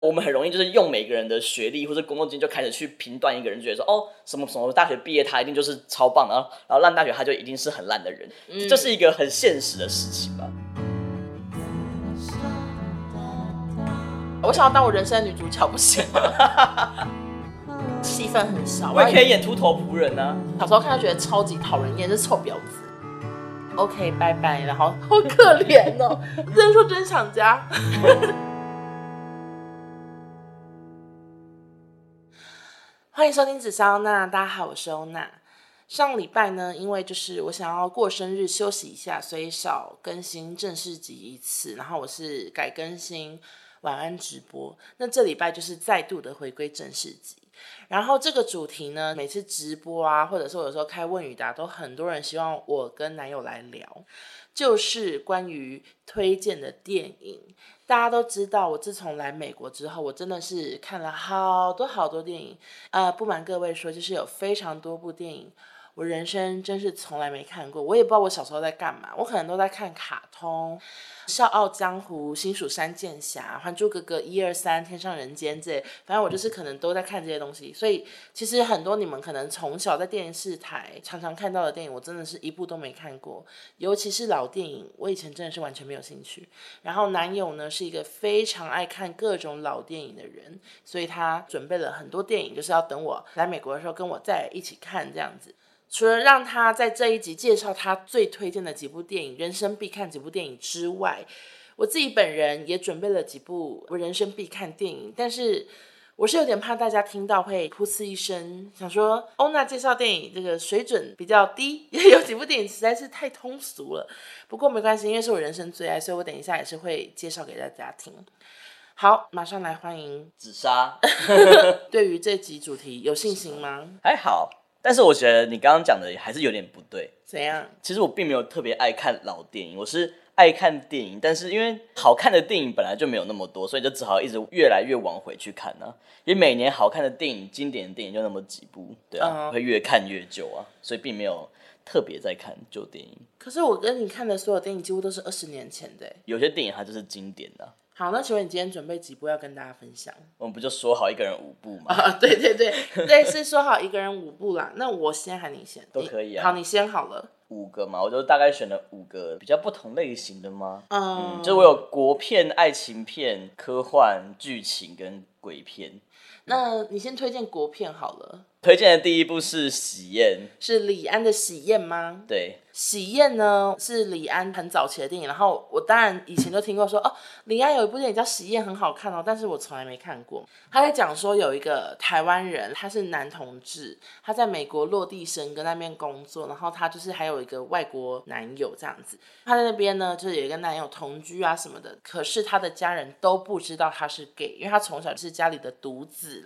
我们很容易就是用每个人的学历或者工作经验就开始去评断一个人，觉得说哦，什么什么大学毕业他一定就是超棒的，然后然后烂大学他就一定是很烂的人，这是一个很现实的事情吧。我想要当我人生的女主角，不行吗？戏份很少，我也可以演秃头仆人呢、啊。小时候看他觉得超级讨人厌，这臭婊子。OK，拜拜，然后好可怜哦，只能说真想家。欢迎收听紫砂欧娜，大家好，我是欧娜。上礼拜呢，因为就是我想要过生日休息一下，所以少更新正式集一次，然后我是改更新晚安直播。那这礼拜就是再度的回归正式集。然后这个主题呢，每次直播啊，或者说有时候开问与答，都很多人希望我跟男友来聊，就是关于推荐的电影。大家都知道，我自从来美国之后，我真的是看了好多好多电影。呃，不瞒各位说，就是有非常多部电影，我人生真是从来没看过。我也不知道我小时候在干嘛，我可能都在看卡通。《笑傲江湖》、《新蜀山剑侠》、《还珠格格》一二三、《天上人间》这，反正我就是可能都在看这些东西。所以其实很多你们可能从小在电视台常常看到的电影，我真的是一部都没看过。尤其是老电影，我以前真的是完全没有兴趣。然后男友呢是一个非常爱看各种老电影的人，所以他准备了很多电影，就是要等我来美国的时候跟我再一起看这样子。除了让他在这一集介绍他最推荐的几部电影，人生必看几部电影之外，我自己本人也准备了几部我人生必看电影。但是我是有点怕大家听到会噗嗤一声，想说欧娜介绍电影这个水准比较低，也 有几部电影实在是太通俗了。不过没关系，因为是我人生最爱，所以我等一下也是会介绍给大家听。好，马上来欢迎紫砂。对于这集主题有信心吗？还好。但是我觉得你刚刚讲的还是有点不对。怎样？其实我并没有特别爱看老电影，我是爱看电影，但是因为好看的电影本来就没有那么多，所以就只好一直越来越往回去看呢、啊。因为每年好看的电影、经典的电影就那么几部，对啊，uh -huh. 会越看越旧啊，所以并没有特别在看旧电影。可是我跟你看的所有电影几乎都是二十年前的，有些电影它就是经典的、啊。好，那请问你今天准备几部要跟大家分享？我们不就说好一个人五部吗？啊，对对对对，是说好一个人五部啦。那我先还你先？都可以啊。好，你先好了。五个嘛，我就大概选了五个比较不同类型的吗？嗯，嗯，就我有国片、爱情片、科幻、剧情跟鬼片。那你先推荐国片好了。推荐的第一部是《喜宴》，是李安的《喜宴》吗？对，《喜宴》呢是李安很早期的电影，然后我当然以前就听过说哦，李安有一部电影叫《喜宴》，很好看哦，但是我从来没看过。他在讲说有一个台湾人，他是男同志，他在美国落地生根那边工作，然后他就是还有一个外国男友这样子，他在那边呢就是有一个男友同居啊什么的，可是他的家人都不知道他是 gay，因为他从小就是家里的独子。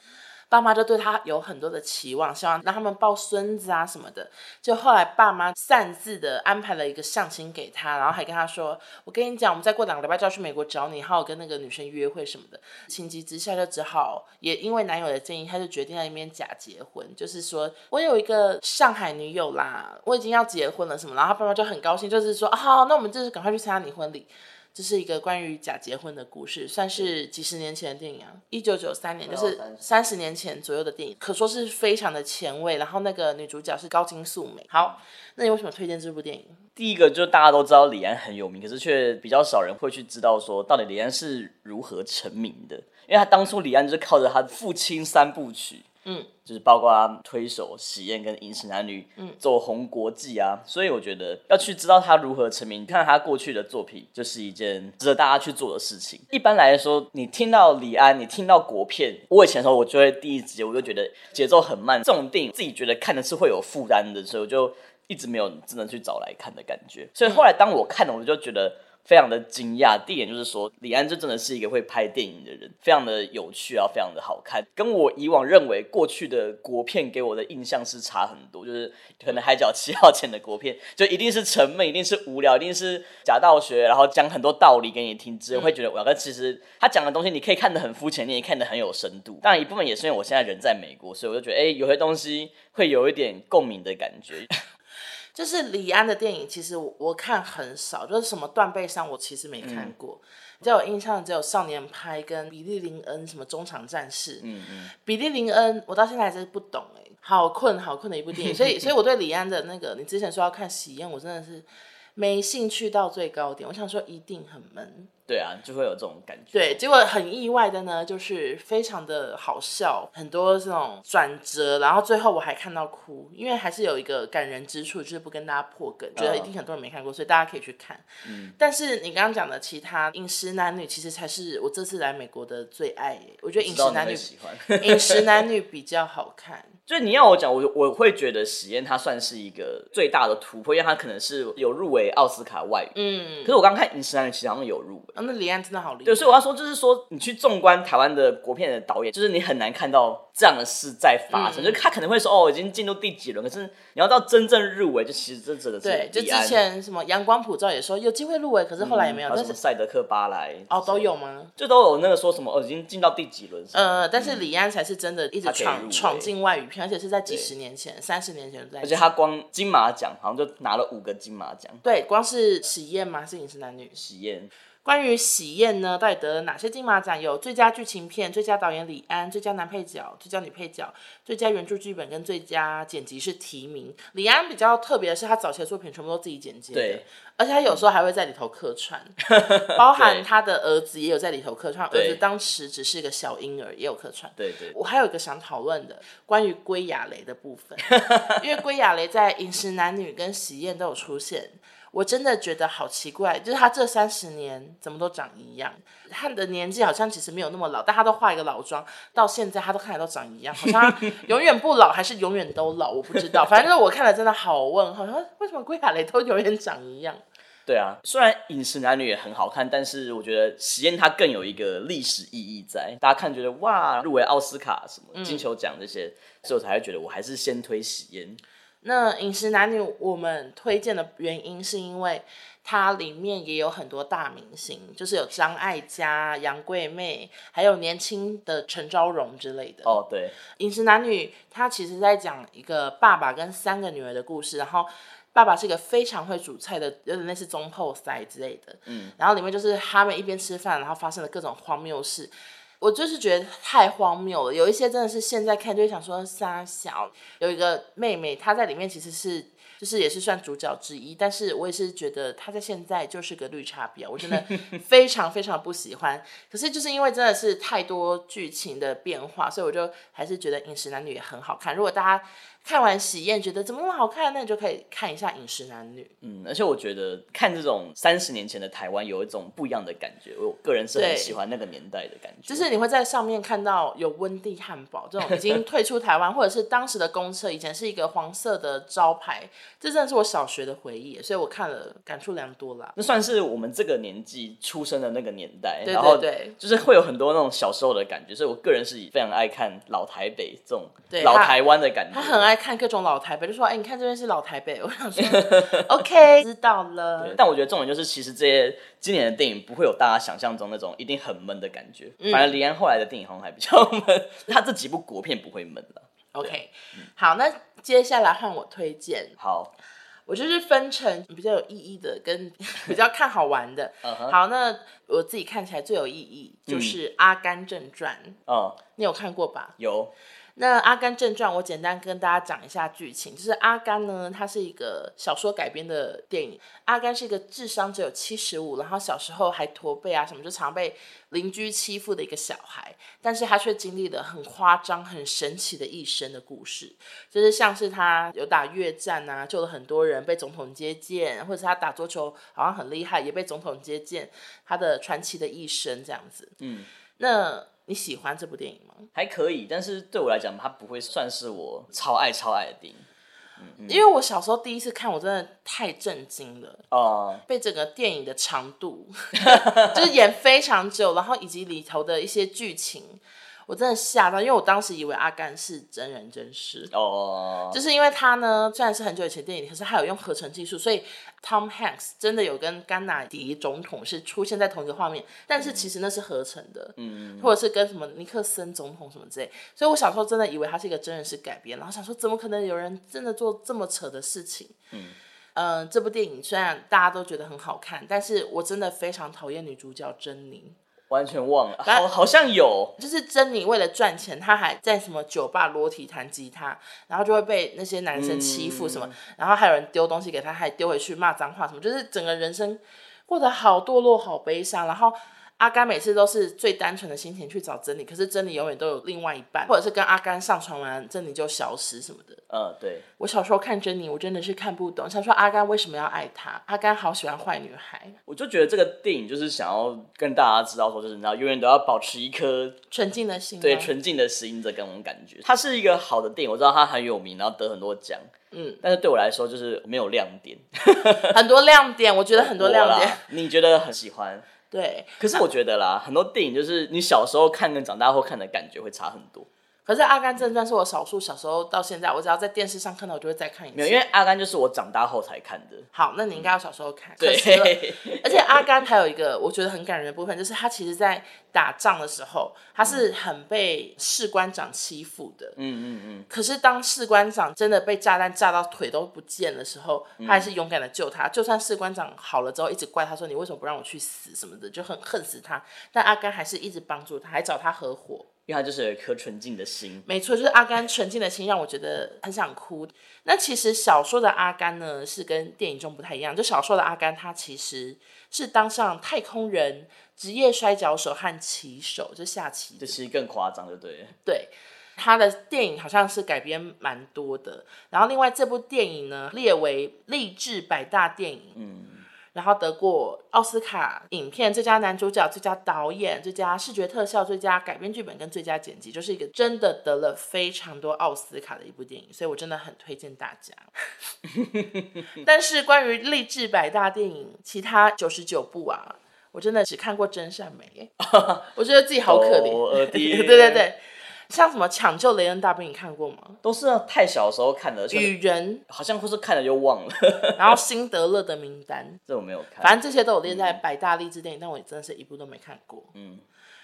爸妈就对他有很多的期望，希望让他们抱孙子啊什么的。就后来爸妈擅自的安排了一个相亲给他，然后还跟他说：“我跟你讲，我们再过两个礼拜就要去美国找你，还有跟那个女生约会什么的。”情急之下就只好，也因为男友的建议，他就决定在那边假结婚，就是说我有一个上海女友啦，我已经要结婚了什么。然后他爸妈就很高兴，就是说：“啊，那我们就是赶快去参加你婚礼。”这是一个关于假结婚的故事，算是几十年前的电影啊，一九九三年，就是三十年前左右的电影，可说是非常的前卫。然后那个女主角是高金素梅。好，那你为什么推荐这部电影？第一个就是大家都知道李安很有名，可是却比较少人会去知道说到底李安是如何成名的，因为他当初李安就是靠着他父亲三部曲。嗯，就是包括推手、喜宴跟饮食男女，嗯，走红国际啊，所以我觉得要去知道他如何成名，看他过去的作品，就是一件值得大家去做的事情。一般来说，你听到李安，你听到国片，我以前的时候，我就会第一直接我就觉得节奏很慢，这种电影自己觉得看的是会有负担的，所以我就一直没有真的去找来看的感觉。所以后来当我看了，我就觉得。非常的惊讶，第一点就是说，李安就真的是一个会拍电影的人，非常的有趣啊，非常的好看，跟我以往认为过去的国片给我的印象是差很多。就是可能《海角七号》前的国片，就一定是沉闷，一定是无聊，一定是假道学，然后讲很多道理给你听，只会觉得我要。但其实他讲的东西，你可以看得很肤浅，你也看得很有深度。当然一部分也是因为我现在人在美国，所以我就觉得，哎，有些东西会有一点共鸣的感觉。就是李安的电影，其实我看很少，就是什么断背山，我其实没看过。嗯比较有印象的只有少年派跟比利林恩什么中场战士。嗯嗯。比利林恩，我到现在还是不懂哎，好困好困的一部电影。所以所以我对李安的那个，你之前说要看喜宴，我真的是没兴趣到最高点。我想说一定很闷。对啊，就会有这种感觉。对，结果很意外的呢，就是非常的好笑，很多这种转折，然后最后我还看到哭，因为还是有一个感人之处，就是不跟大家破梗，觉得一定很多人没看过，所以大家可以去看。嗯。但是你刚刚讲的其他饮食男女，其实才是我这次来美国的最爱。我觉得饮食男女饮食男女比较好看。所以你要我讲，我我会觉得喜宴它算是一个最大的突破，因为它可能是有入围奥斯卡外语。嗯。可是我刚看饮食男女，其实好像有入围。啊，那李安真的好厉害。对，所以我要说，就是说，你去纵观台湾的国片的导演，就是你很难看到这样的事在发生。嗯、就他可能会说，哦，已经进入第几轮，可是你要到真正入围，就其实这真的是对。就之前什么阳光普照也说有机会入围，可是后来也没有。什么赛德克巴莱哦，都有吗？就都有那个说什么哦，已经进到第几轮。呃，但是李安才是真的一直闯闯进外语片，而且是在几十年前、三十年前在。而且他光金马奖好像就拿了五个金马奖。对，光是喜宴吗，是影视男女喜宴。关于喜宴呢，到底得了哪些金马奖？有最佳剧情片、最佳导演李安、最佳男配角、最佳女配角、最佳原著剧本跟最佳剪辑是提名。李安比较特别的是，他早期的作品全部都自己剪接的，对，而且他有时候还会在里头客串，包含他的儿子也有在里头客串。儿子当时只是一个小婴儿，也有客串。对对。我还有一个想讨论的，关于归亚蕾的部分，因为归亚蕾在《饮食男女》跟《喜宴》都有出现。我真的觉得好奇怪，就是他这三十年怎么都长一样，他的年纪好像其实没有那么老，但他都化一个老妆，到现在他都看起来都长一样，好像永远不老还是永远都老，我不知道，反正我看了真的好问，好像为什么归亚雷都永远长一样？对啊，虽然饮食男女也很好看，但是我觉得喜宴它更有一个历史意义在，大家看觉得哇，入围奥斯卡什么金球奖这些，嗯、所以我才会觉得我还是先推喜宴。那饮食男女，我们推荐的原因是因为它里面也有很多大明星，就是有张艾嘉、杨贵妹，还有年轻的陈昭荣之类的。哦，对，饮食男女，它其实在讲一个爸爸跟三个女儿的故事，然后爸爸是一个非常会煮菜的，有点类似总铺师之类的。嗯，然后里面就是他们一边吃饭，然后发生了各种荒谬事。我就是觉得太荒谬了，有一些真的是现在看就会想说三小，有一个妹妹，她在里面其实是就是也是算主角之一，但是我也是觉得她在现在就是个绿茶婊，我真的 非常非常不喜欢。可是就是因为真的是太多剧情的变化，所以我就还是觉得饮食男女也很好看。如果大家看完喜宴觉得怎么那么好看，那你就可以看一下饮食男女。嗯，而且我觉得看这种三十年前的台湾有一种不一样的感觉，我个人是很喜欢那个年代的感觉。就是你会在上面看到有温蒂汉堡这种已经退出台湾，或者是当时的公车以前是一个黄色的招牌，这真的是我小学的回忆，所以我看了感触良多啦。那算是我们这个年纪出生的那个年代，对对对，就是会有很多那种小时候的感觉，所以我个人是非常爱看老台北这种老台湾的感觉。他，他很爱。看各种老台北，就说：“哎、欸，你看这边是老台北。”我想说：“OK，知道了。”但我觉得重点就是，其实这些今年的电影不会有大家想象中那种一定很闷的感觉。嗯、反而李安后来的电影好像还比较闷，他这几部国片不会闷了。OK，、嗯、好，那接下来换我推荐。好，我就是分成比较有意义的跟比较看好玩的。好，那我自己看起来最有意义就是《阿甘正传》。嗯，你有看过吧？有。那《阿甘正传》，我简单跟大家讲一下剧情。就是阿甘呢，他是一个小说改编的电影。阿甘是一个智商只有七十五，然后小时候还驼背啊什么，就常被邻居欺负的一个小孩。但是他却经历了很夸张、很神奇的一生的故事。就是像是他有打越战啊，救了很多人，被总统接见，或者是他打桌球好像很厉害，也被总统接见。他的传奇的一生这样子。嗯，那。你喜欢这部电影吗？还可以，但是对我来讲，它不会算是我超爱超爱的电影。嗯，因为我小时候第一次看，我真的太震惊了哦，被整个电影的长度，就是演非常久，然后以及里头的一些剧情。我真的吓到，因为我当时以为阿甘是真人真事哦，oh. 就是因为他呢，虽然是很久以前电影，可是他有用合成技术，所以 Tom Hanks 真的有跟甘乃迪总统是出现在同一个画面，但是其实那是合成的，嗯，或者是跟什么尼克森总统什么之类，所以我小时候真的以为他是一个真人是改编，然后想说怎么可能有人真的做这么扯的事情，嗯，嗯、呃，这部电影虽然大家都觉得很好看，但是我真的非常讨厌女主角珍妮。完全忘了，好，好像有，就是珍妮为了赚钱，她还在什么酒吧裸体弹吉他，然后就会被那些男生欺负什么，嗯、然后还有人丢东西给她，还丢回去骂脏话什么，就是整个人生过得好堕落、好悲伤，然后。阿甘每次都是最单纯的心情去找珍妮，可是珍妮永远都有另外一半，或者是跟阿甘上床完，珍妮就消失什么的。嗯，对。我小时候看珍妮，我真的是看不懂，想说阿甘为什么要爱她？阿甘好喜欢坏女孩。我就觉得这个电影就是想要跟大家知道说，就是你知道，永远都要保持一颗纯净的心。对，纯净的心这种感觉。它是一个好的电影，我知道它很有名，然后得很多奖。嗯，但是对我来说就是没有亮点。很多亮点，我觉得很多亮点。你觉得很喜欢？对，可是我觉得啦，很多电影就是你小时候看跟长大后看的感觉会差很多。可是《阿甘正传》是我少数小时候到现在，我只要在电视上看到，我就会再看一次。没有，因为《阿甘》就是我长大后才看的。好，那你应该要小时候看。对。而且《阿甘》还有一个我觉得很感人的部分，就是他其实，在打仗的时候，他是很被士官长欺负的。嗯嗯嗯。可是当士官长真的被炸弹炸到腿都不见的时候，他还是勇敢的救他。就算士官长好了之后，一直怪他说：“你为什么不让我去死？”什么的，就很恨死他。但阿甘还是一直帮助他，还找他合伙。因为他就是有一颗纯净的心，没错，就是阿甘纯净的心让我觉得很想哭。那其实小说的阿甘呢，是跟电影中不太一样。就小说的阿甘，他其实是当上太空人、职业摔跤手和棋手，就下棋。这其实更夸张，对不对？对，他的电影好像是改编蛮多的。然后另外这部电影呢，列为励志百大电影。嗯。然后得过奥斯卡影片最佳男主角、最佳导演、最佳视觉特效、最佳改编剧本跟最佳剪辑，就是一个真的得了非常多奥斯卡的一部电影，所以我真的很推荐大家。但是关于励志百大电影，其他九十九部啊，我真的只看过《真善美 》，我觉得自己好可怜。对对对。像什么抢救雷恩大兵，你看过吗？都是太小的时候看的。雨人好像或是看了又忘了。然后辛德勒的名单，这我没有看。反正这些都有列在百大励志电影，嗯、但我真的是一部都没看过。嗯，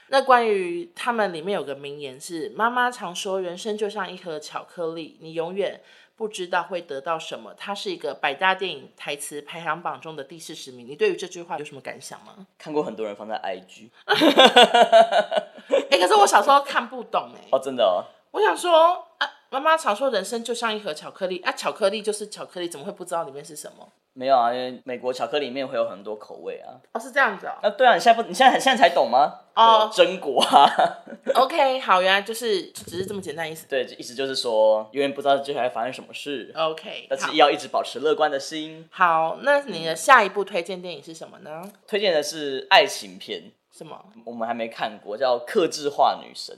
那关于他们里面有个名言是：妈妈常说，人生就像一盒巧克力，你永远。不知道会得到什么，它是一个百大电影台词排行榜中的第四十名。你对于这句话有什么感想吗？看过很多人放在 IG，哎、欸，可是我小时候看不懂哎、欸。哦，真的哦。我想说啊，妈妈常说人生就像一盒巧克力啊，巧克力就是巧克力，怎么会不知道里面是什么？没有啊，因为美国巧克力里面会有很多口味啊。哦，是这样子哦。那、啊、对啊，你现在不，你现在现在才懂吗？哦，榛果啊。OK，好，原来就是只是这么简单意思。对，意思就是说，永远不知道接下来发生什么事。OK，但是要一直保持乐观的心。好，那你的下一部推荐电影是什么呢？推荐的是爱情片。什么？我们还没看过，叫《克制化女神》。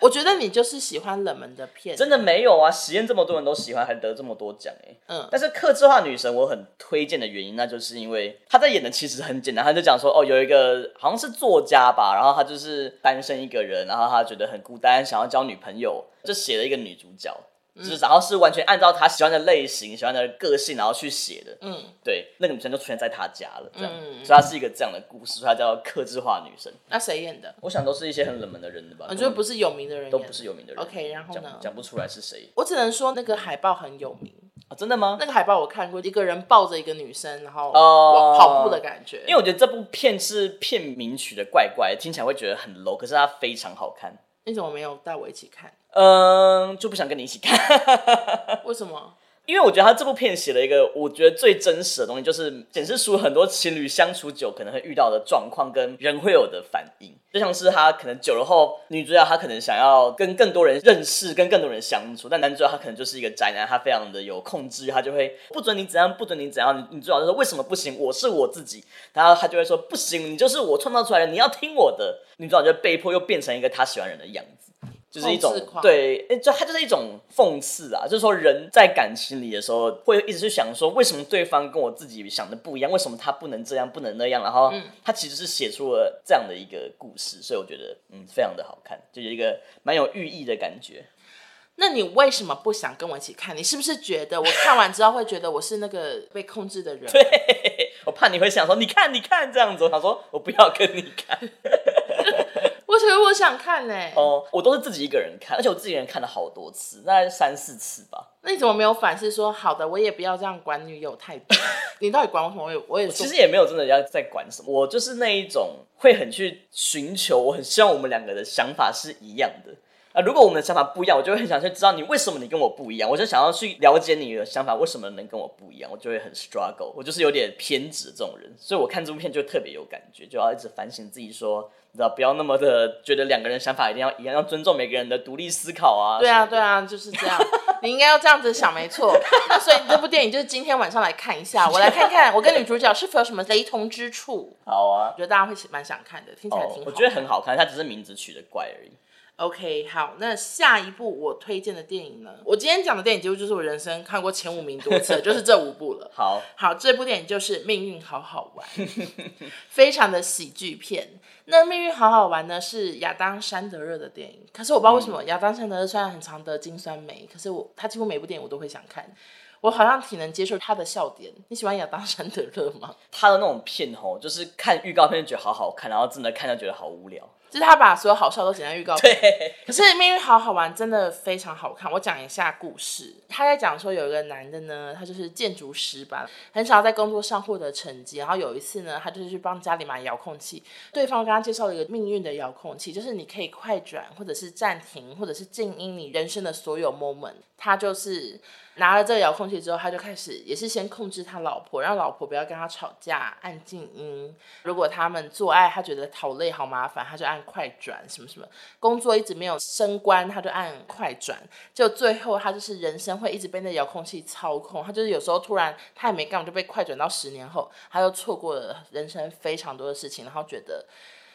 我觉得你就是喜欢冷门的片，真的没有啊！实验这么多人都喜欢，还得这么多奖哎。嗯，但是克制化女神我很推荐的原因，那就是因为她在演的其实很简单，她就讲说哦，有一个好像是作家吧，然后他就是单身一个人，然后他觉得很孤单，想要交女朋友，就写了一个女主角。就是，然后是完全按照他喜欢的类型、喜欢的个性，然后去写的。嗯，对，那个女生就出现在他家了，这样，嗯、所以他是一个这样的故事，所以他叫克制化女生。那谁演的？我想都是一些很冷门的人的吧。我觉得不是有名的人，都不是有名的人。OK，然后呢？讲不出来是谁。我只能说那个海报很有名啊，真的吗？那个海报我看过，一个人抱着一个女生，然后跑步的感觉。因为我觉得这部片是片名取的怪怪，听起来会觉得很 low，可是它非常好看。你怎么没有带我一起看？嗯，就不想跟你一起看。为什么？因为我觉得他这部片写了一个我觉得最真实的东西，就是显示出很多情侣相处久可能会遇到的状况跟人会有的反应。就像是他可能久了后，女主角她可能想要跟更多人认识，跟更多人相处，但男主角他可能就是一个宅男，他非常的有控制欲，他就会不准你怎样，不准你怎样。女主角就说为什么不行？我是我自己。然后他就会说不行，你就是我创造出来的，你要听我的。女主角就被迫又变成一个他喜欢人的样子。就是一种对，就它就是一种讽刺啊，就是说人在感情里的时候，会一直去想说，为什么对方跟我自己想的不一样？为什么他不能这样，不能那样？然后他其实是写出了这样的一个故事，所以我觉得嗯，非常的好看，就有一个蛮有寓意的感觉。那你为什么不想跟我一起看？你是不是觉得我看完之后会觉得我是那个被控制的人？对，我怕你会想说，你看，你看这样子，我想说我不要跟你看。我觉得我想看呢。哦，我都是自己一个人看，而且我自己一个人看了好多次，大概三四次吧。那你怎么没有反思说，好的，我也不要这样管女友太多？你到底管我什么？我也我也其实也没有真的要再管什么，我就是那一种会很去寻求，我很希望我们两个的想法是一样的。啊，如果我们的想法不一样，我就会很想去知道你为什么你跟我不一样，我就想要去了解你的想法为什么能跟我不一样，我就会很 struggle，我就是有点偏执这种人，所以我看这部片就特别有感觉，就要一直反省自己说，你知道不要那么的觉得两个人想法一定要一样，要尊重每个人的独立思考啊。对啊，对啊，就是这样，你应该要这样子想，没错。那所以这部电影就是今天晚上来看一下，我来看看我跟女主角是否有什么雷同之处。好啊，我觉得大家会蛮想看的，听起来挺好。我觉得很好看，它只是名字取的怪而已。OK，好，那下一部我推荐的电影呢？我今天讲的电影几乎就是我人生看过前五名多次，就是这五部了。好，好，这部电影就是《命运好好玩》，非常的喜剧片。那《命运好好玩》呢是亚当·山德勒的电影，可是我不知道为什么亚当·山德勒虽然很常得金酸梅，可是我他几乎每部电影我都会想看，我好像挺能接受他的笑点。你喜欢亚当·山德勒吗？他的那种片吼，就是看预告片就觉得好好看，然后真的看就觉得好无聊。就是他把所有好笑都写在预告片。对。可是《命运好好玩》真的非常好看。我讲一下故事。他在讲说有一个男的呢，他就是建筑师吧，很少在工作上获得成绩。然后有一次呢，他就是去帮家里买遥控器，对方跟他介绍了一个命运的遥控器，就是你可以快转，或者是暂停，或者是静音你人生的所有 moment。他就是。拿了这个遥控器之后，他就开始也是先控制他老婆，让老婆不要跟他吵架，按静音。如果他们做爱，他觉得好累好麻烦，他就按快转什么什么。工作一直没有升官，他就按快转。就最后他就是人生会一直被那遥控器操控。他就是有时候突然他也没干，就被快转到十年后，他又错过了人生非常多的事情，然后觉得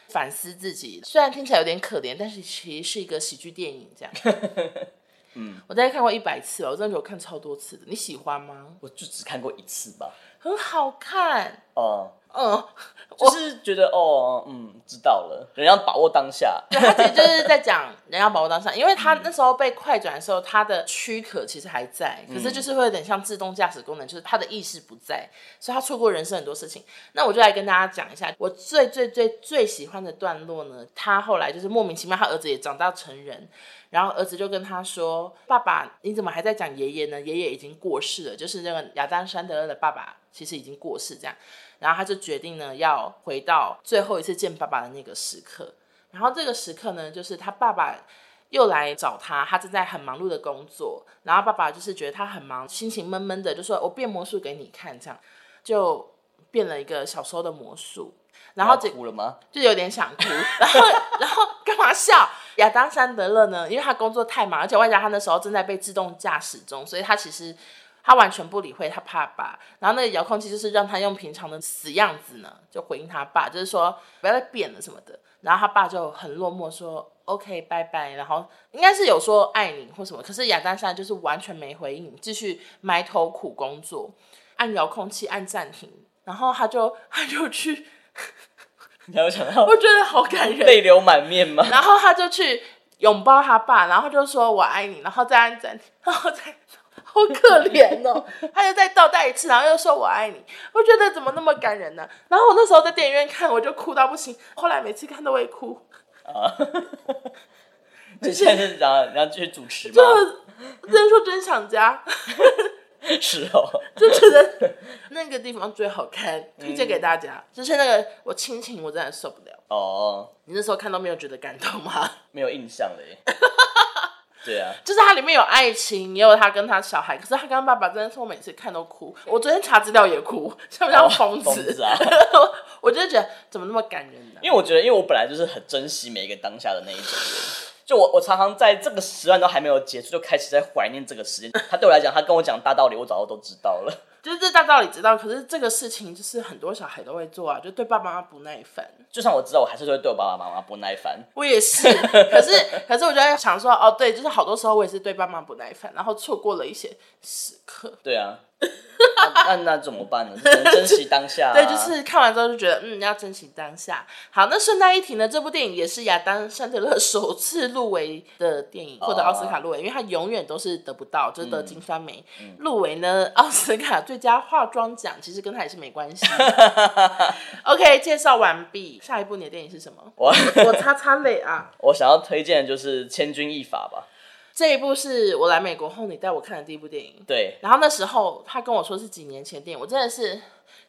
反思自己。虽然听起来有点可怜，但是其实是一个喜剧电影这样。嗯，我大概看过一百次了，我真的有看超多次的。你喜欢吗？我就只看过一次吧。很好看。哦、嗯，嗯，就是觉得哦，嗯，知道了。人要把握当下。对，他其实就是在讲 人要把握当下，因为他那时候被快转的时候，他的躯壳其实还在，可是就是会有点像自动驾驶功能，就是他的意识不在，所以他错过人生很多事情。那我就来跟大家讲一下，我最最最最喜欢的段落呢，他后来就是莫名其妙，他儿子也长大成人。然后儿子就跟他说：“爸爸，你怎么还在讲爷爷呢？爷爷已经过世了，就是那个亚当·山德勒的爸爸，其实已经过世。这样，然后他就决定呢，要回到最后一次见爸爸的那个时刻。然后这个时刻呢，就是他爸爸又来找他，他正在很忙碌的工作。然后爸爸就是觉得他很忙，心情闷闷的，就说：‘我变魔术给你看。’这样就变了一个小时候的魔术。然后就哭了吗？就有点想哭。然后，然后干嘛笑？”亚当·山德勒呢？因为他工作太忙，而且外加他那时候正在被自动驾驶中，所以他其实他完全不理会他爸爸。然后那个遥控器就是让他用平常的死样子呢，就回应他爸，就是说不要再变了什么的。然后他爸就很落寞说：“OK，拜拜。”然后应该是有说爱你或什么，可是亚当现在就是完全没回应，继续埋头苦工作，按遥控器按暂停，然后他就他就去。你有想到？我觉得好感人，泪流满面嘛？然后他就去拥抱他爸，然后就说我爱你，然后再按暂停，然后再好可怜哦，他就再倒带一次，然后又说我爱你。我觉得怎么那么感人呢？然后我那时候在电影院看，我就哭到不行。后来每次看都会哭啊。你现在是讲你要继续主持吗？就真说真想家。是哦，就觉得那个地方最好看，推荐给大家。嗯、就是那个我亲情，我真的受不了。哦，你那时候看到没有觉得感动吗？没有印象嘞。对啊，就是它里面有爱情，也有他跟他小孩。可是他跟他爸爸真的是我每次看都哭。我昨天查资料也哭，像不像疯子？哦、子啊！我就觉得怎么那么感人呢？因为我觉得，因为我本来就是很珍惜每一个当下的那一种人。就我，我常常在这个时段都还没有结束，就开始在怀念这个时间。他对我来讲，他跟我讲大道理，我早就都知道了。就是这大道理知道，可是这个事情就是很多小孩都会做啊，就对爸爸妈妈不耐烦。就算我知道，我还是会对我爸爸妈妈不耐烦。我也是，可是 可是我就在想说，哦，对，就是好多时候我也是对爸妈不耐烦，然后错过了一些时刻。对啊，那那怎么办呢？只能珍惜当下、啊。对，就是看完之后就觉得，嗯，要珍惜当下。好，那顺带一提呢，这部电影也是亚当·山德勒 首次入围的电影，获得奥斯卡入围，因为他永远都是得不到，就是得金酸梅。嗯、入围呢，奥斯卡最佳化妆奖其实跟他也是没关系。OK，介绍完毕，下一部你的电影是什么？我我擦擦泪啊！我想要推荐的就是《千钧一发》吧。这一部是我来美国后你带我看的第一部电影。对。然后那时候他跟我说是几年前电影，我真的是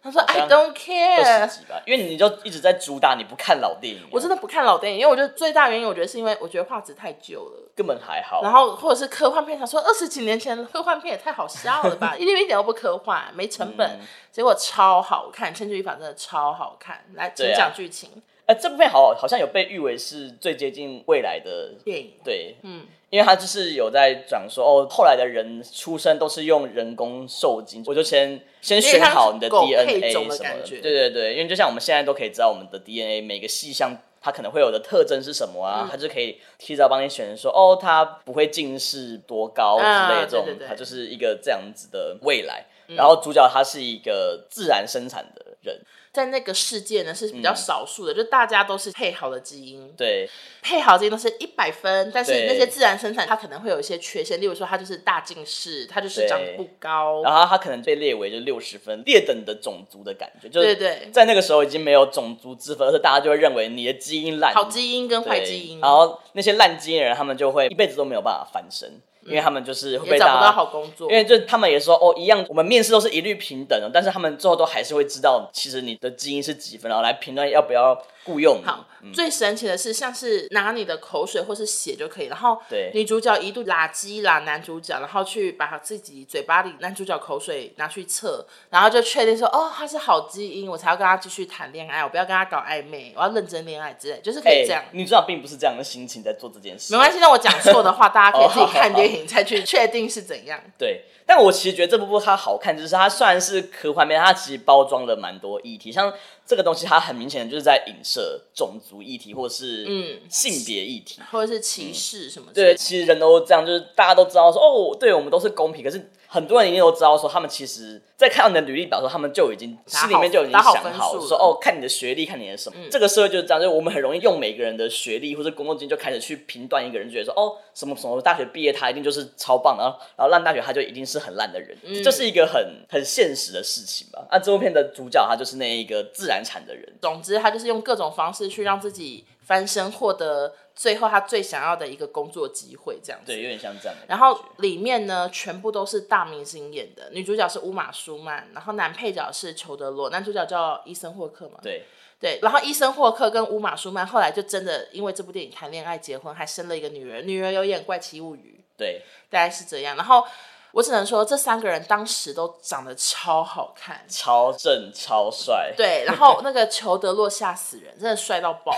他说 I don't care，因为你就一直在主打你不看老电影。我真的不看老电影，因为我觉得最大原因，我觉得是因为我觉得画质太旧了，根本还好。然后或者是科幻片，他说二十几年前科幻片也太好笑了吧，一点一点都不科幻，没成本，嗯、结果超好看，《千钧一发》真的超好看。来，请讲剧情。哎、啊呃，这部片好好像有被誉为是最接近未来的电影。对，嗯。因为他就是有在讲说哦，后来的人出生都是用人工受精，我就先先选好你的 DNA 什么的，对对对，因为就像我们现在都可以知道我们的 DNA 每个细项它可能会有的特征是什么啊，嗯、他就可以提早帮你选说哦，他不会近视多高之类的这种，他、啊、就是一个这样子的未来。嗯、然后主角他是一个自然生产的人。在那个世界呢，是比较少数的，嗯、就大家都是配好的基因，对，配好基因都是一百分，但是那些自然生产它可能会有一些缺陷，例如说它就是大近视，它就是长得不高，然后它可能被列为就六十分劣等的种族的感觉，就是对对，在那个时候已经没有种族之分，而是大家就会认为你的基因烂，好基因跟坏基因，然后那些烂基因的人，他们就会一辈子都没有办法翻身。因为他们就是会被打找不到好工作，因为就他们也说哦一样，我们面试都是一律平等的，但是他们最后都还是会知道，其实你的基因是几分，然后来评断要不要雇佣。好，嗯、最神奇的是，像是拿你的口水或是血就可以，然后女主角一度拉鸡拉男主角，然后去把他自己嘴巴里男主角口水拿去测，然后就确定说哦他是好基因，我才要跟他继续谈恋爱，我不要跟他搞暧昧，我要认真恋爱之类，就是可以这样。欸、女主角并不是这样的心情在做这件事，没关系，那我讲错的话，大家可以 自己看电影。再去确定是怎样？对，但我其实觉得这部部它好看，就是它虽然是科幻片，它其实包装了蛮多议题，像这个东西，它很明显的就是在影射种族议题，或是嗯性别议题，或者是歧视什么、嗯。对，其实人都这样，就是大家都知道说，哦，对我们都是公平，可是。很多人一定都知道，说他们其实，在看到你的履历表的时候，他们就已经心里面就已经想好，说哦，看你的学历，看你的什么。嗯、这个社会就是这样，就是我们很容易用每个人的学历或者工作经验就开始去评断一个人，觉得说哦，什么什么大学毕业他一定就是超棒，然后然后烂大学他就一定是很烂的人，这、是一个很很现实的事情吧。那、啊、这部片的主角他就是那一个自然产的人，总之他就是用各种方式去让自己翻身，获得。最后，他最想要的一个工作机会，这样子。对，有点像这样。然后里面呢，全部都是大明星演的，女主角是乌玛舒曼，然后男配角是裘德洛，男主角叫伊森霍克嘛。对对，然后伊森霍克跟乌玛舒曼后来就真的因为这部电影谈恋爱、结婚，还生了一个女儿，女儿有演《怪奇物语》。对，大概是这样。然后。我只能说，这三个人当时都长得超好看，超正、超帅。对，然后那个裘德洛吓死人，真的帅到爆，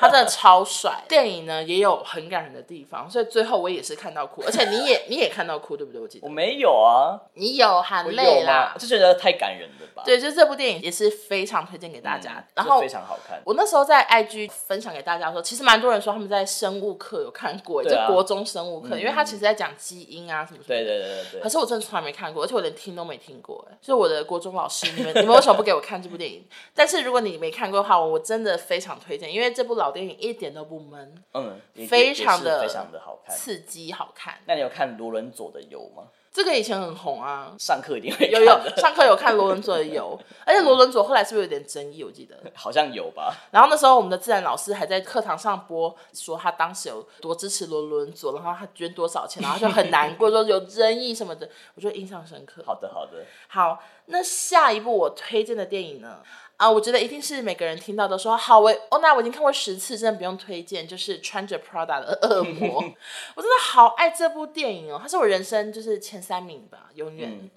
他真的超帅。电影呢也有很感人的地方，所以最后我也是看到哭，而且你也你也看到哭，对不对？我记得我没有啊，你有含泪啦，就觉得太感人了吧？对，就这部电影也是非常推荐给大家，嗯、然后非常好看。我那时候在 IG 分享给大家说，其实蛮多人说他们在生物课有看过，啊、就国中生物课，嗯、因为他其实在讲基因啊什么什么。对对对对对。可是我真的从来没看过，而且我连听都没听过。哎，就是我的国中老师，你们 你们为什么不给我看这部电影？但是如果你没看过的话，我真的非常推荐，因为这部老电影一点都不闷，嗯，非常的非常的好看，刺激好看。那你有看罗伦佐的油吗？这个以前很红啊，上课一定会有有上课有看罗伦佐的有，而且罗伦佐后来是不是有点争议？我记得好像有吧。然后那时候我们的自然老师还在课堂上播，说他当时有多支持罗伦佐，然后他捐多少钱，然后就很难过，说有争议什么的，我觉得印象深刻。好的，好的。好，那下一部我推荐的电影呢？啊，我觉得一定是每个人听到都说好，我哦，那我已经看过十次，真的不用推荐。就是穿着 Prada 的恶魔，我真的好爱这部电影哦，它是我人生就是前三名吧，永远、嗯、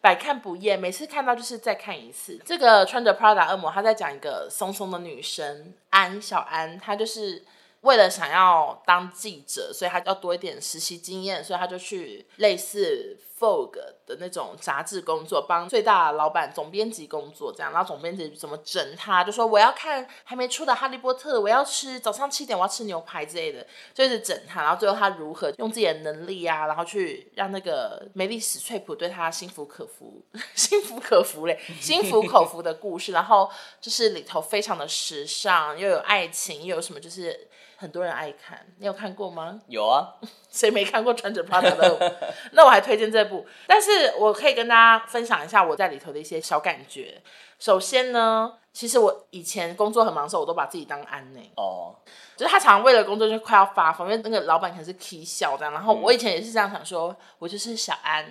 百看不厌，每次看到就是再看一次。这个穿着 Prada 恶魔，他在讲一个松松的女生安小安，她就是为了想要当记者，所以她要多一点实习经验，所以她就去类似。Vogue 的那种杂志工作，帮最大的老板总编辑工作，这样，然后总编辑怎么整他，就说我要看还没出的《哈利波特》，我要吃早上七点我要吃牛排之类的，就是整他，然后最后他如何用自己的能力啊，然后去让那个梅丽史翠普对他心服口服，心服口服嘞，心服口服的故事，然后就是里头非常的时尚，又有爱情，又有什么就是。很多人爱看，你有看过吗？有啊，谁没看过穿着 Prada 的？那我还推荐这部，但是我可以跟大家分享一下我在里头的一些小感觉。首先呢，其实我以前工作很忙的时候，我都把自己当安内哦。就是他常常为了工作就快要发疯，因为那个老板可能是 K 笑这样。然后我以前也是这样想说，我就是小安，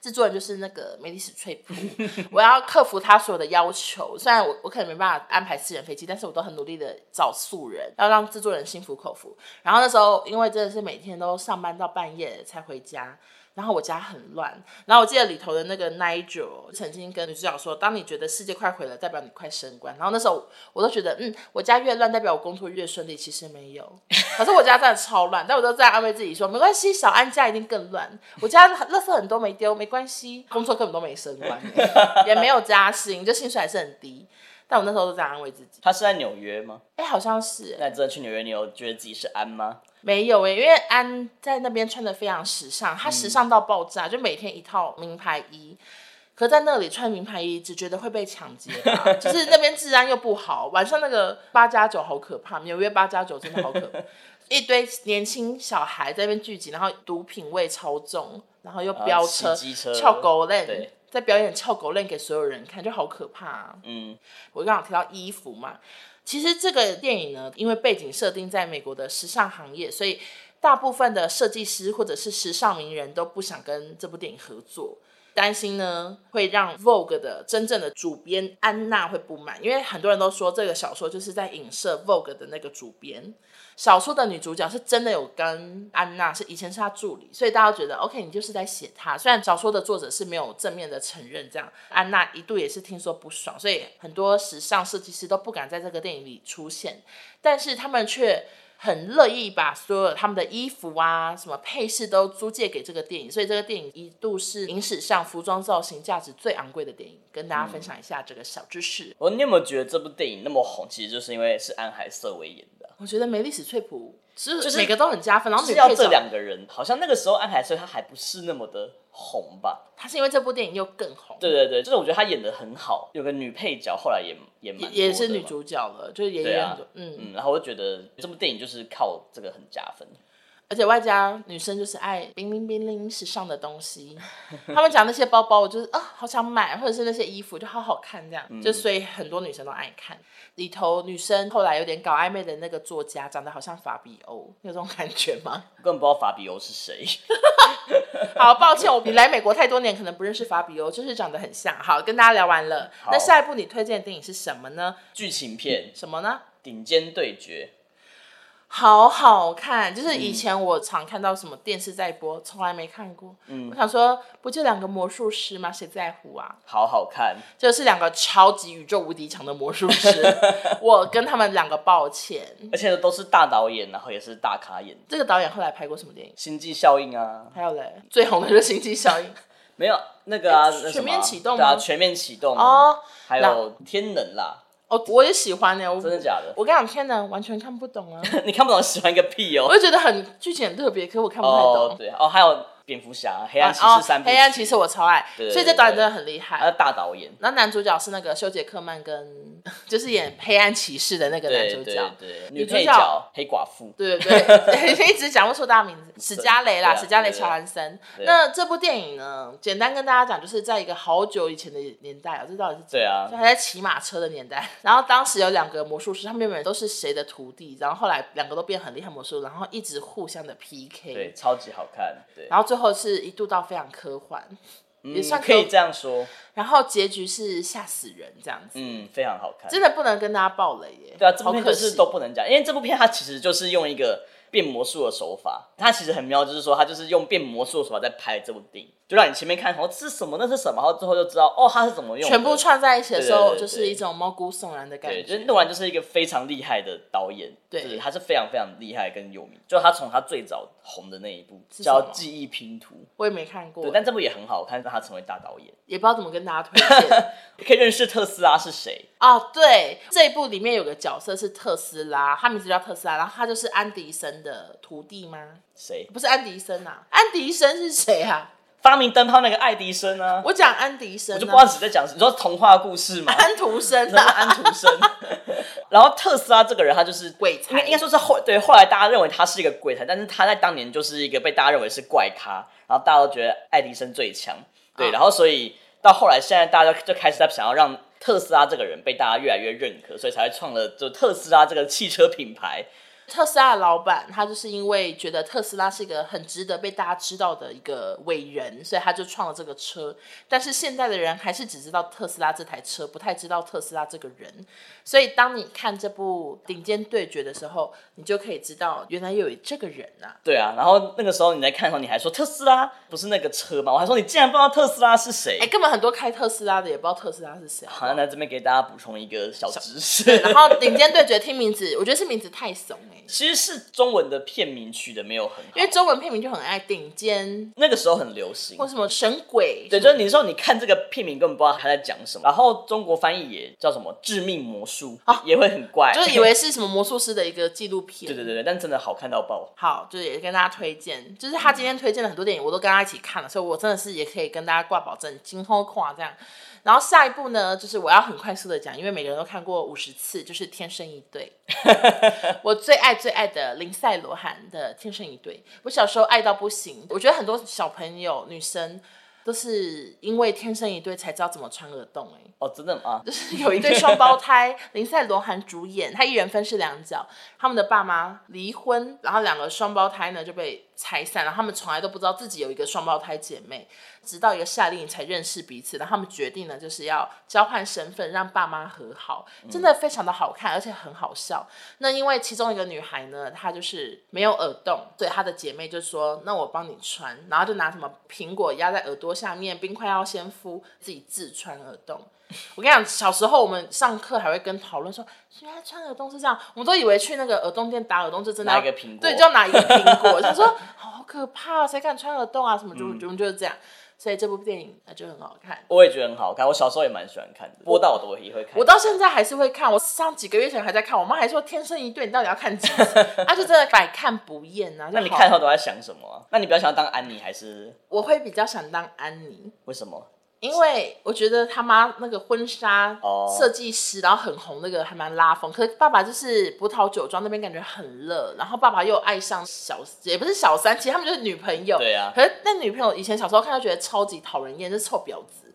制作人就是那个梅丽史翠普，我要克服他所有的要求。虽然我我可能没办法安排私人飞机，但是我都很努力的找素人，要让制作人心服口服。然后那时候因为真的是每天都上班到半夜才回家。然后我家很乱，然后我记得里头的那个 Nigel 曾经跟女主角说：“当你觉得世界快毁了，代表你快升官。”然后那时候我都觉得，嗯，我家越乱，代表我工作越顺利。其实没有，可是我家真的超乱，但我都在安慰自己说：“没关系，小安家一定更乱。我家垃圾很多没丢，没关系，工作根本都没升官，也没有加薪，就薪水还是很低。”但我那时候都在安慰自己。他是在纽约吗？哎，好像是。那你真的去纽约，你有觉得自己是安吗？没有诶，因为安在那边穿的非常时尚，他时尚到爆炸，嗯、就每天一套名牌衣。可在那里穿名牌衣，只觉得会被抢劫吧，就是那边治安又不好，晚上那个八加九好可怕，纽约八加九真的好可怕，一堆年轻小孩在那边聚集，然后毒品味超重，然后又飙车、翘狗链。在表演翘狗链给所有人看，就好可怕啊。嗯，我刚好提到衣服嘛，其实这个电影呢，因为背景设定在美国的时尚行业，所以大部分的设计师或者是时尚名人都不想跟这部电影合作。担心呢，会让 Vogue 的真正的主编安娜会不满，因为很多人都说这个小说就是在影射 Vogue 的那个主编。小说的女主角是真的有跟安娜是以前是她助理，所以大家觉得 OK，你就是在写她。虽然小说的作者是没有正面的承认这样，安娜一度也是听说不爽，所以很多时尚设计师都不敢在这个电影里出现，但是他们却。很乐意把所有他们的衣服啊、什么配饰都租借给这个电影，所以这个电影一度是影史上服装造型价值最昂贵的电影。跟大家分享一下这个小知识。我、嗯、你有没有觉得这部电影那么红，其实就是因为是安海瑟薇演的？我觉得梅丽史翠普就是每个都很加分，然后是要这两个人，好像那个时候安海瑟薇她还不是那么的红吧？他是因为这部电影又更红。对对对，就是我觉得他演的很好，有个女配角后来也也蛮也是女主角了，就是也演很多、啊、嗯嗯，然后我就觉得这部电影就是靠这个很加分。而且外加女生就是爱冰冰冰冰时尚的东西，他们讲那些包包，我就是啊、哦、好想买，或者是那些衣服就好好看这样，嗯、就所以很多女生都爱看。里头女生后来有点搞暧昧的那个作家，长得好像法比欧，有这种感觉吗？根本不知道法比欧是谁。好，抱歉，我你来美国太多年，可能不认识法比欧，就是长得很像。好，跟大家聊完了，那下一部你推荐的电影是什么呢？剧情片。什么呢？顶尖对决。好好看，就是以前我常看到什么电视在播，从、嗯、来没看过。嗯，我想说，不就两个魔术师吗？谁在乎啊？好好看，就是两个超级宇宙无敌强的魔术师。我跟他们两个抱歉，而且都是大导演，然后也是大咖演。这个导演后来拍过什么电影？星际效应啊，还有嘞，最红的就是星际效应。没有那个啊，全面启动对啊，全面启动哦，还有天能啦。哦，我也喜欢呢。我真的假的？我跟你讲，天哪，完全看不懂啊！你看不懂，喜欢个屁哦！我就觉得很剧情很特别，可是我看不太懂。哦，对哦，还有。蝙蝠侠、黑暗骑士三部曲，黑暗骑士我超爱，所以这导演真的很厉害。他是大导演，那男主角是那个休杰克曼，跟就是演黑暗骑士的那个男主角，对，女主角黑寡妇，对对对，一直讲不出大名字，史嘉蕾啦，史嘉蕾·乔安森。那这部电影呢，简单跟大家讲，就是在一个好久以前的年代啊，这到底是对啊，就还在骑马车的年代。然后当时有两个魔术师，他们原本都是谁的徒弟，然后后来两个都变很厉害魔术，然后一直互相的 PK，对，超级好看，对。然后最后是一度到。非常科幻，嗯、也算可以这样说。然后结局是吓死人，这样子，嗯，非常好看，真的不能跟大家爆雷耶。对啊，这部片就是都不能讲，因为这部片它其实就是用一个变魔术的手法，它其实很妙，就是说它就是用变魔术的手法在拍这部电影。就让你前面看，哦，这是什么，那是什么，然后之后就知道，哦，它是怎么用。全部串在一起的时候，对对对对就是一种毛骨悚然的感觉。对，就诺兰就是一个非常厉害的导演，对，就是他是非常非常厉害跟有名。就他从他最早红的那一部叫《记忆拼图》，我也没看过，对，但这部也很好看，让他成为大导演。也不知道怎么跟大家推荐，可以认识特斯拉是谁哦？对，这一部里面有个角色是特斯拉，他名字叫特斯拉，然后他就是安迪生的徒弟吗？谁？不是安迪生啊，安迪生是谁啊？发明灯泡那个爱迪生啊，我讲安迪生，啊，我就不知道你在讲什么。你说童话故事嘛？安徒生，啊，安徒生。然后特斯拉这个人，他就是鬼才，应该说是后对后来大家认为他是一个鬼才，但是他在当年就是一个被大家认为是怪咖，然后大家都觉得爱迪生最强，对，哦，然后所以到后来现在大家就开始在想要让特斯拉这个人被大家越来越认可，所以才会创了就特斯拉这个汽车品牌。特斯拉的老板，他就是因为觉得特斯拉是一个很值得被大家知道的一个伟人，所以他就创了这个车。但是现在的人还是只知道特斯拉这台车，不太知道特斯拉这个人。所以当你看这部《顶尖对决》的时候，你就可以知道原来又有这个人啊。对啊，然后那个时候你在看的时候，你还说特斯拉不是那个车吗？我还说你竟然不知道特斯拉是谁？哎，根本很多开特斯拉的也不知道特斯拉是谁。好，那在这边给大家补充一个小知识。然后《顶尖对决》听名字，我觉得是名字太怂哎。其实是中文的片名取的没有很好，因为中文片名就很爱顶尖，那个时候很流行，或什么神鬼，对，就是你说你看这个片名根本不知道他在讲什么，然后中国翻译也叫什么致命魔术啊，也会很怪，就是以为是什么魔术师的一个纪录片，对对对，但真的好看到爆，好，就是也跟大家推荐，就是他今天推荐了很多电影，我都跟他一起看了，所以我真的是也可以跟大家挂保证，今后跨这样。然后下一步呢，就是我要很快速的讲，因为每个人都看过五十次，就是《天生一对》，我最爱最爱的林赛罗韩的《天生一对》，我小时候爱到不行。我觉得很多小朋友女生都是因为《天生一对》才知道怎么穿耳洞，哎，哦，真的吗？就是 有一对双胞胎，林赛罗韩主演，他一人分饰两角，他们的爸妈离婚，然后两个双胞胎呢就被拆散，然后他们从来都不知道自己有一个双胞胎姐妹。直到一个夏令营才认识彼此，然后他们决定呢，就是要交换身份，让爸妈和好，真的非常的好看，而且很好笑。那因为其中一个女孩呢，她就是没有耳洞，所以她的姐妹就说：“那我帮你穿。”然后就拿什么苹果压在耳朵下面，冰块要先敷，自己自穿耳洞。我跟你讲，小时候我们上课还会跟讨论说，原来穿耳洞是这样，我们都以为去那个耳洞店打耳洞就真的拿一个苹果，对，就要拿一个苹果，就说好可怕，啊谁敢穿耳洞啊？什么就就就是这样。所以这部电影就很好看，我也觉得很好看。我小时候也蛮喜欢看的，播到我都也会看。我到现在还是会看，我上几个月前还在看。我妈还说《天生一对》，你到底要看几次？她就真的百看不厌啊。那你看后都在想什么啊？那你比较想要当安妮还是？我会比较想当安妮。为什么？因为我觉得他妈那个婚纱设计师，然后很红，那个还蛮拉风。可是爸爸就是葡萄酒庄那边感觉很热，然后爸爸又爱上小，也不是小三，其实他们就是女朋友。对啊。可是那女朋友以前小时候看，就觉得超级讨人厌，就是臭婊子。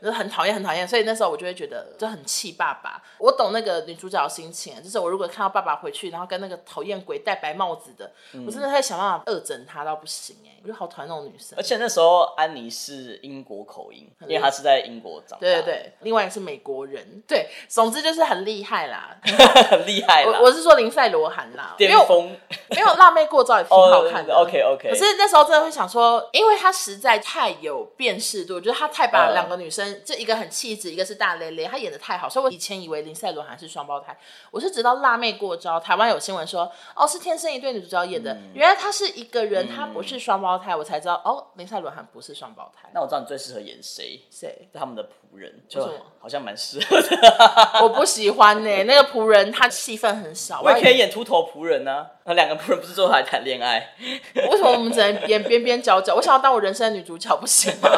就是很讨厌，很讨厌，所以那时候我就会觉得就很气爸爸。我懂那个女主角的心情，就是我如果看到爸爸回去，然后跟那个讨厌鬼戴白帽子的，嗯、我真的会想办法恶整他到不行哎，我就好讨厌那种女生。而且那时候安妮是英国口音，因为她是在英国长大。对对对，另外一个是美国人。对，总之就是很厉害啦，很厉害啦。我我是说林赛罗韩啦，巅峰。没有辣妹过招也 挺好看的。Oh, OK OK。可是那时候真的会想说，因为她实在太有辨识度，我觉得他太把两个女生这。一个很气质，一个是大咧咧，她演的太好，所以我以前以为林赛罗韩是双胞胎，我是直到辣妹过招，台湾有新闻说，哦，是天生一对女主角演的，嗯、原来她是一个人，她不是双胞胎，我才知道，哦，林赛罗韩不是双胞胎。那我知道你最适合演谁？谁？他们的仆人，就好像蛮适合的。我不喜欢呢、欸，那个仆人他戏份很少，我也可以演秃头仆人呢、啊。那两个仆人不是最后还谈恋爱？为什么我们只能演边边角角？我想要当我人生的女主角，不行吗？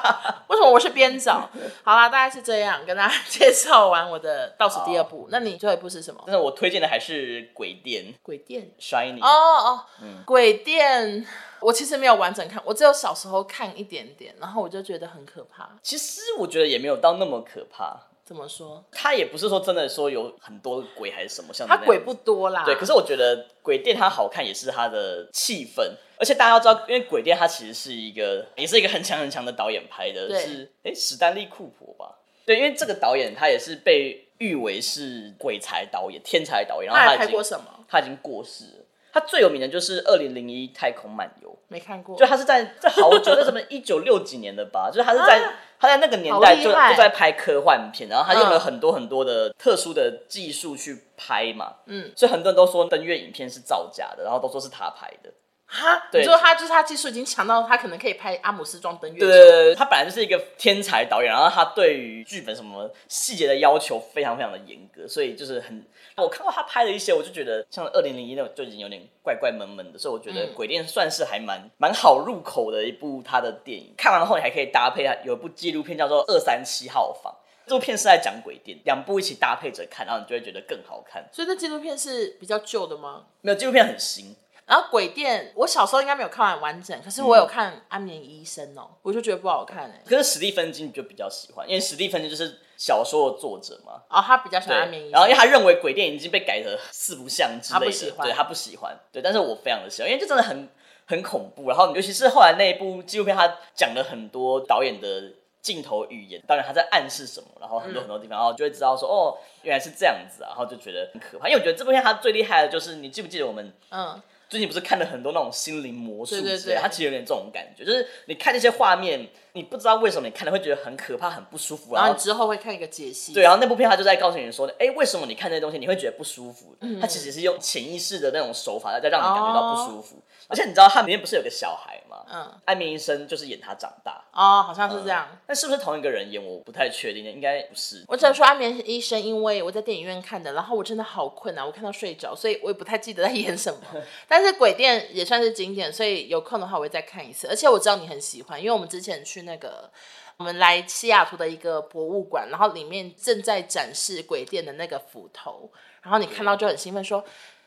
为什么我是边角？好啦，大概是这样，跟大家介绍完我的倒数第二部。那你最后一部是什么？但是我推荐的还是鬼店。鬼店，Shining。哦哦，嗯、鬼店，我其实没有完整看，我只有小时候看一点点，然后我就觉得很可怕。其实我觉得也没有到那么可怕。怎么说？他也不是说真的说有很多鬼还是什么，像他鬼不多啦。对，可是我觉得鬼店它好看也是它的气氛，而且大家要知道，因为鬼店它其实是一个也是一个很强很强的导演拍的，对是哎史丹利库珀吧？对，因为这个导演他也是被誉为是鬼才导演、天才导演，然后他，他还拍过什么？他已经过世了。他最有名的就是《二零零一太空漫游》，没看过。就他是在这好久，那什么一九六几年的吧，就是他是在、啊、他在那个年代就就在拍科幻片，然后他用了很多很多的特殊的技术去拍嘛，嗯，所以很多人都说登月影片是造假的，然后都说是他拍的。哈，对，你说他就是他技术已经强到他可能可以拍阿姆斯壮登月。对对对，他本来就是一个天才导演，然后他对于剧本什么细节的要求非常非常的严格，所以就是很，我看过他拍的一些，我就觉得像二零零一那种就已经有点怪怪闷闷的，所以我觉得《鬼店》算是还蛮蛮好入口的一部他的电影。看完后你还可以搭配他有一部纪录片叫做《二三七号房》，这部片是在讲鬼店，两部一起搭配着看，然后你就会觉得更好看。所以这纪录片是比较旧的吗？没有，纪录片很新。然后鬼店，我小时候应该没有看完完整，可是我有看《安眠医生》哦，我就觉得不好看哎。可是史蒂芬金就比较喜欢，因为史蒂芬金就是小说的作者嘛。哦，他比较喜欢《安眠医生》，然后因为他认为鬼店已经被改得四不像之类的，他不喜欢，对，他不喜欢。对，但是我非常的喜欢，因为这真的很很恐怖。然后尤其是后来那一部纪录片，他讲了很多导演的镜头语言，当然他在暗示什么，然后很多很多地方，嗯、然后就会知道说哦，原来是这样子啊，然后就觉得很可怕。因为我觉得这部片它最厉害的就是，你记不记得我们嗯。最近不是看了很多那种心灵魔术之类的，对对对，它其实有点这种感觉，就是你看那些画面，你不知道为什么你看了会觉得很可怕、很不舒服，然后之后会看一个解析。对，然后那部片它就在告诉你说，哎，为什么你看这些东西你会觉得不舒服？嗯、它其实是用潜意识的那种手法在让你感觉到不舒服。哦、而且你知道，他里面不是有个小孩吗？嗯，安眠医生就是演他长大。哦，好像是这样。那、嗯、是不是同一个人演？我不太确定，应该不是。我只能说安眠医生，因为我在电影院看的，然后我真的好困啊，我看到睡着，所以我也不太记得在演什么。但是鬼店也算是经典，所以有空的话我会再看一次。而且我知道你很喜欢，因为我们之前去那个我们来西雅图的一个博物馆，然后里面正在展示鬼店的那个斧头，然后你看到就很兴奋说。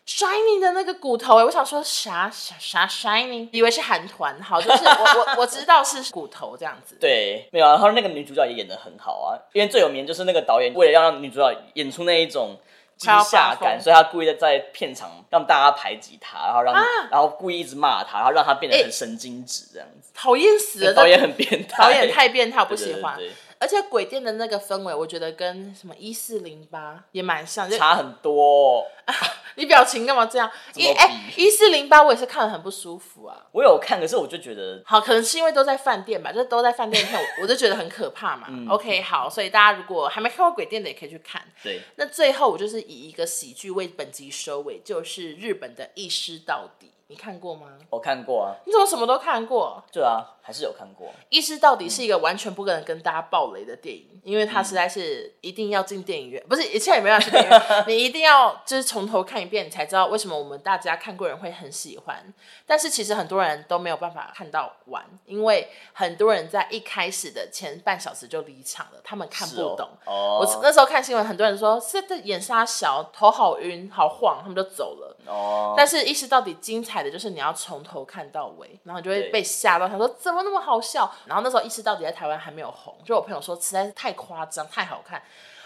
Shining 的那个骨头哎，我想说啥啥啥 Shining，以为是韩团，好，就是我我我知道是骨头这样子。对，没有，然后那个女主角也演得很好啊，因为最有名就是那个导演为了要让女主角演出那一种惊吓感，所以他故意的在片场让大家排挤他，然后让、啊、然后故意一直骂他，然后让他变得很神经质这样子。讨厌死了，导演很变态，导演太变态，我不喜欢。而且鬼店的那个氛围，我觉得跟什么一四零八也蛮像，差很多。你表情干嘛这样？一哎，一四零八我也是看了很不舒服啊。我有看，可是我就觉得好，可能是因为都在饭店吧，就是都在饭店看，我就觉得很可怕嘛。嗯、OK，好，所以大家如果还没看过鬼店的，也可以去看。对，那最后我就是以一个喜剧为本集收尾，就是日本的一尸到底。你看过吗？我看过啊。你怎么什么都看过？对啊，还是有看过。意识到底是一个完全不可能跟大家爆雷的电影，嗯、因为它实在是一定要进电影院，嗯、不是，一切也没办法去电影院，你一定要就是从头看一遍，你才知道为什么我们大家看过人会很喜欢。但是其实很多人都没有办法看到完，因为很多人在一开始的前半小时就离场了，他们看不懂。哦。我那时候看新闻，很多人说是在演杀小，头好晕，好晃，他们就走了。哦。但是意识到底精彩的就是你要从头看到尾，然后你就会被吓到。他说怎么那么好笑？然后那时候一尸到底在台湾还没有红，就我朋友说实在是太夸张，太好看。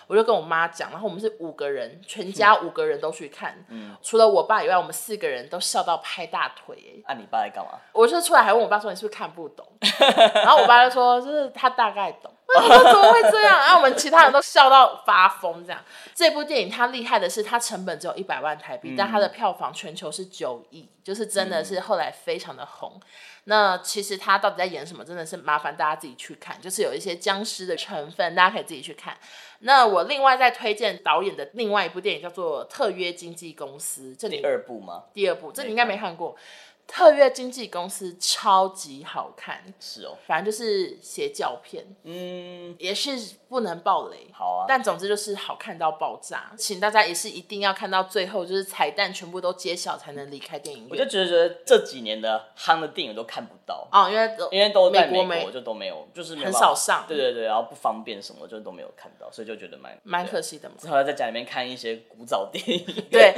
我就跟我妈讲，然后我们是五个人，全家五个人都去看，嗯，除了我爸以外，我们四个人都笑到拍大腿。哎，啊，你爸在干嘛？我就出来还问我爸说：“你是不是看不懂？” 然后我爸就说：“就是他大概懂。”我说：“怎么会这样？”然后我们其他人都笑到发疯。这样，这部电影它厉害的是，它成本只有一百万台币，嗯，但它的票房全球是九亿，就是真的是后来非常的红。那其实他到底在演什么？真的是麻烦大家自己去看，就是有一些僵尸的成分，大家可以自己去看。那我另外再推荐导演的另外一部电影叫做《特约经纪公司》，这里第二部吗？第二部，这你应该没看过。特约经纪公司超级好看，是哦，反正就是邪教片，嗯，也是不能爆雷，好啊，但总之就是好看到爆炸，请大家也是一定要看到最后，就是彩蛋全部都揭晓才能离开电影院。我就觉得这几年的夯的电影都看不到。哦，因为因为都在美国就都没有，就是很少上，对对对，然后不方便什么，就都没有看到，所以就觉得蛮蛮可惜的嘛。之后在家里面看一些古早电影，对，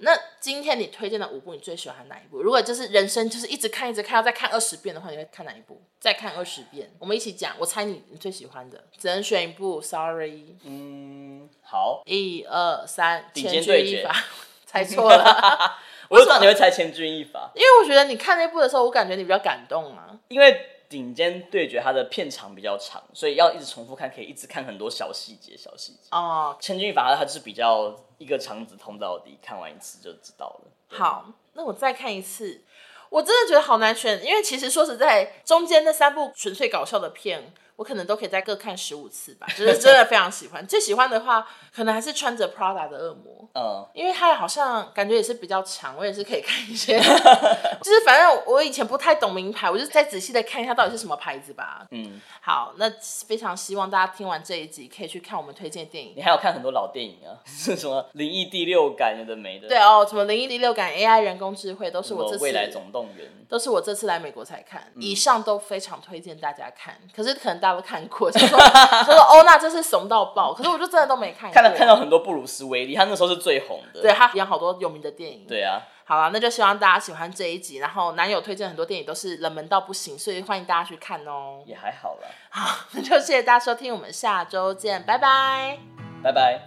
那。今天你推荐的五部，你最喜欢哪一部？如果就是人生就是一直看一直看，要再看二十遍的话，你会看哪一部？再看二十遍，我们一起讲。我猜你你最喜欢的，只能选一部。Sorry，嗯，好，一二三，千钧一发，猜错了。我就知道你会猜千钧一发，因为我觉得你看那部的时候，我感觉你比较感动啊。因为顶尖对决它的片长比较长，所以要一直重复看，可以一直看很多小细节、小细节。哦，千钧一发它是比较。一个肠子通到底，看完一次就知道了。好，那我再看一次。我真的觉得好难选，因为其实说实在，中间那三部纯粹搞笑的片。我可能都可以再各看十五次吧，就是真的非常喜欢。最喜欢的话，可能还是穿着 Prada 的恶魔，嗯，因为它好像感觉也是比较强，我也是可以看一些。就是反正我以前不太懂名牌，我就再仔细的看一下到底是什么牌子吧。嗯，好，那非常希望大家听完这一集可以去看我们推荐电影。你还有看很多老电影啊，是什么灵异第六感有的没的？对哦，什么灵异第六感、AI 人工智慧都是我这次未来总动员都是我这次来美国才看，嗯、以上都非常推荐大家看。可是可能。大家都看过，就说 说欧娜真是怂到爆，可是我就真的都没看过。看到看到很多布鲁斯威利，他那时候是最红的，对，他演好多有名的电影。对啊，好了，那就希望大家喜欢这一集。然后男友推荐很多电影都是冷门到不行，所以欢迎大家去看哦。也还好了。好，那就谢谢大家收听，我们下周见，拜拜，拜拜。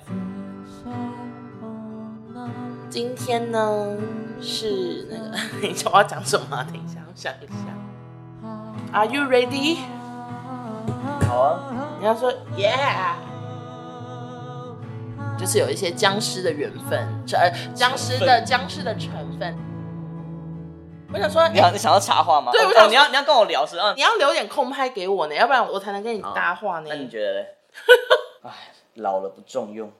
今天呢是那个，你知道我要讲什么？等一下，我想一下。Are you ready? 好啊，你要说 Yeah，就是有一些僵尸的缘分，呃，僵尸的僵尸的成分。我想说，你要你想要插话吗？对，我想你要你要跟我聊是嗯？你要留点空拍给我呢，要不然我才能跟你搭话呢。那你觉得？哎，老了不重用。